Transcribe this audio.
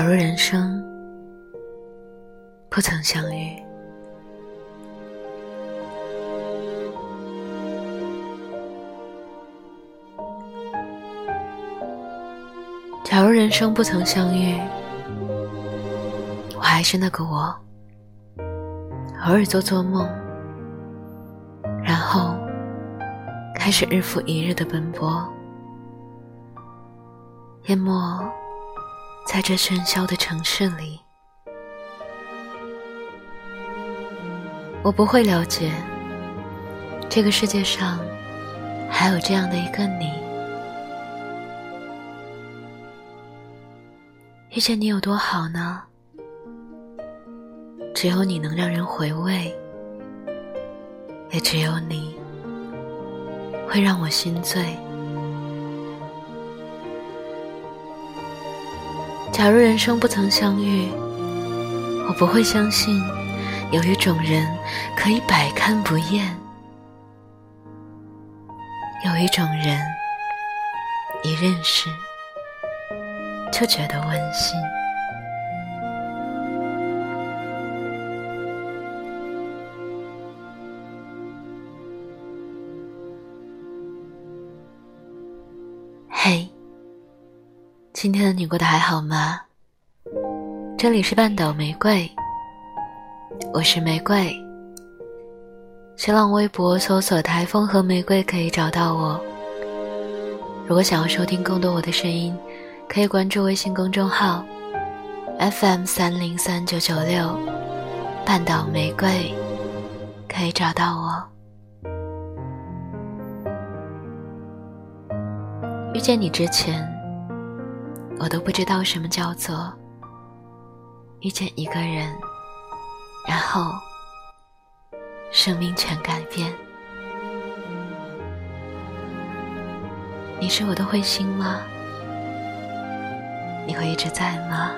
假如人生不曾相遇，假如人生不曾相遇，我还是那个我，偶尔做做梦，然后开始日复一日的奔波，淹没在这喧嚣的城市里。我不会了解，这个世界上还有这样的一个你。遇见你有多好呢？只有你能让人回味，也只有你会让我心醉。假如人生不曾相遇，我不会相信有一种人可以百看不厌，有一种人一认识。就觉得温馨。嘿，今天的你过得还好吗？这里是半岛玫瑰，我是玫瑰。新浪微博搜索“台风和玫瑰”可以找到我。如果想要收听更多我的声音。可以关注微信公众号 FM 三零三九九六，半岛玫瑰，可以找到我。遇见你之前，我都不知道什么叫做遇见一个人，然后生命全改变。你是我的彗星吗？你会一直在吗？